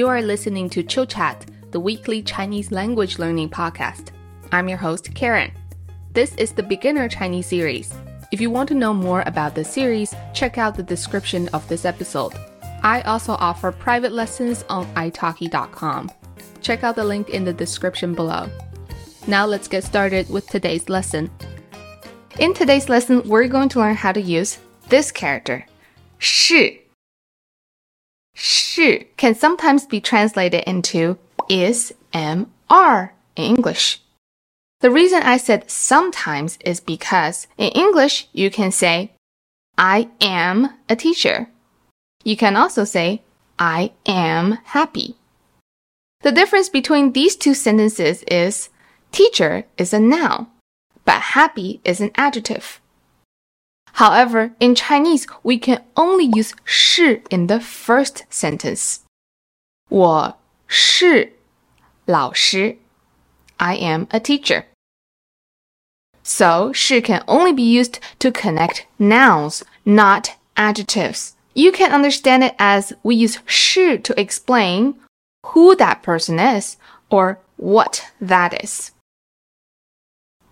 You are listening to Chill Chat, the weekly Chinese language learning podcast. I'm your host, Karen. This is the beginner Chinese series. If you want to know more about the series, check out the description of this episode. I also offer private lessons on italki.com. Check out the link in the description below. Now let's get started with today's lesson. In today's lesson, we're going to learn how to use this character, 是.是 can sometimes be translated into is, am, are in English. The reason I said sometimes is because in English you can say, I am a teacher. You can also say, I am happy. The difference between these two sentences is teacher is a noun, but happy is an adjective. However, in Chinese, we can only use 是 in the first sentence. 我是老师. I am a teacher. So, 是 can only be used to connect nouns, not adjectives. You can understand it as we use 是 to explain who that person is or what that is.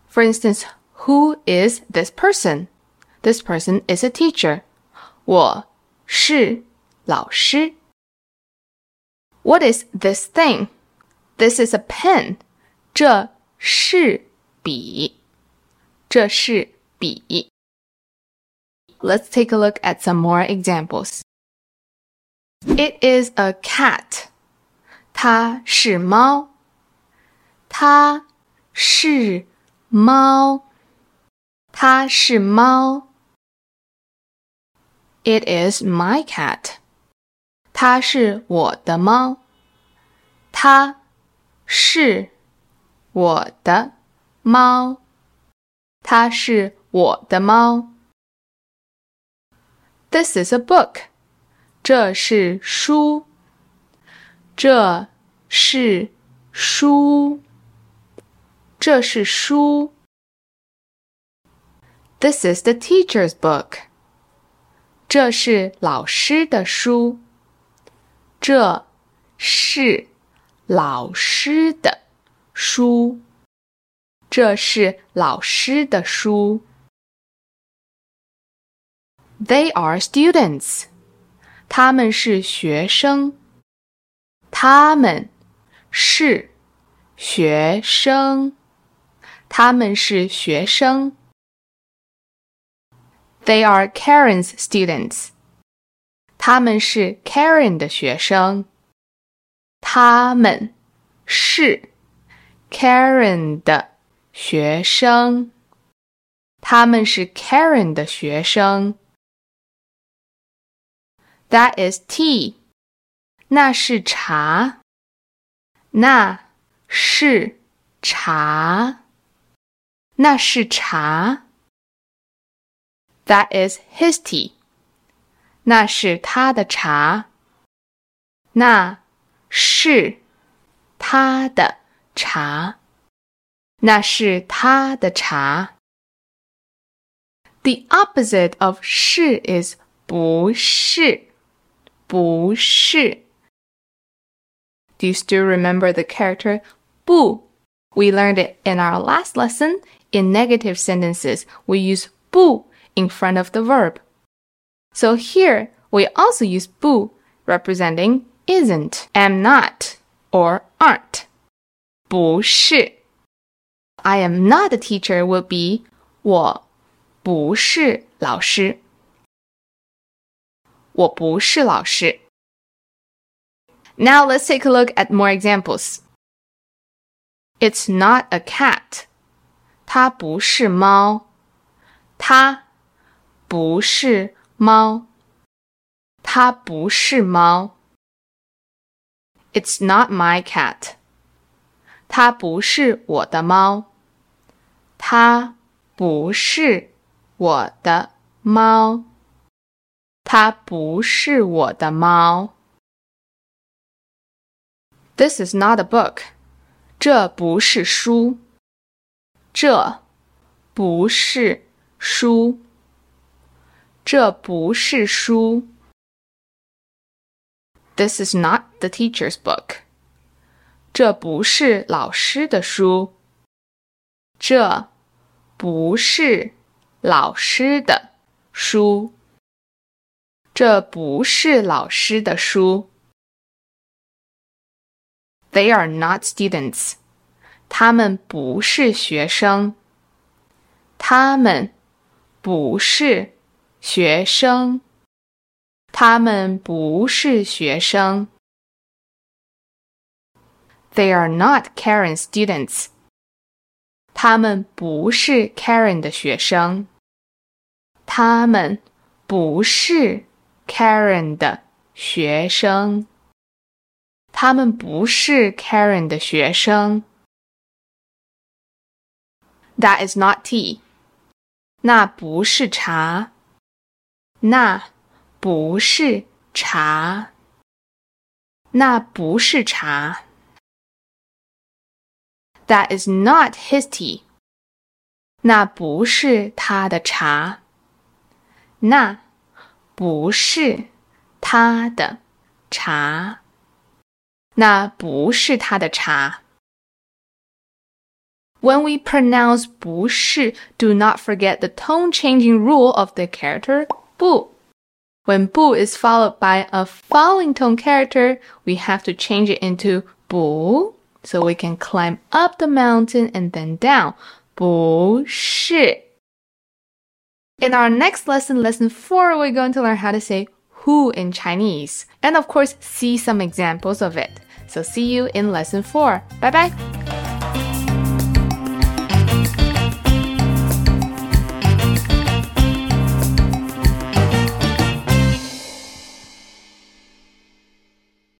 For instance, who is this person? This person is a teacher. 我是老师. What is this thing? This is a pen. 这是笔。这是笔。Let's take a look at some more examples. It is a cat. 它是猫。它是猫。它是猫。 it is my cat. 它是我的猫。它是我的猫。它是我的猫。This is a book. 这是书。这是书。这是书。This is the teacher's book. 这是老师的书。这是老师的书。这是老师的书。They are students。他们是学生。他们是学生。他们是学生。They are Karen's students. 他们是 Karen 的学生。他们是 Karen 的学生。他们是 Karen 的学生。That is tea. 那是茶。那是茶。那是茶。 That is his tea. 那是他的茶。那是他的茶。那是他的茶。The opposite of 是 is 不是，不是。Do you still remember the character 不? We learned it in our last lesson. In negative sentences, we use 不 in front of the verb. So here we also use 不 representing isn't, am not, or aren't. 不是 I am not a teacher will be 我不是老师。我不是老师。Now let's take a look at more examples. It's not a cat. 它不是猫。它 不是猫，它不是猫。It's not my cat。它不是我的猫。它不是我的猫。它不是我的猫。This is not a book。这不是书。这不是书。 这不是书。 This is not the teacher's book. 这不是老师的书。这不是老师的书。这不是老师的书。They are not students. 他们不是学生。他们不是 学生。他们不是学生。They are not Karen's students. 他们不是 Karen 的学生。他们不是 Karen 的学生。他们不是 Karen 的学生。That is not tea. 那不是茶。 那不是茶。那不是茶。That is not his tea. 那不是他的茶。那不是他的茶。那不是他的茶。When we pronounce 不是, do not forget the tone changing rule of the character 不. When 不 is followed by a falling tone character, we have to change it into 不 so we can climb up the mountain and then down. 不是. In our next lesson, lesson 4, we're going to learn how to say who in Chinese and of course see some examples of it. So see you in lesson 4. Bye bye.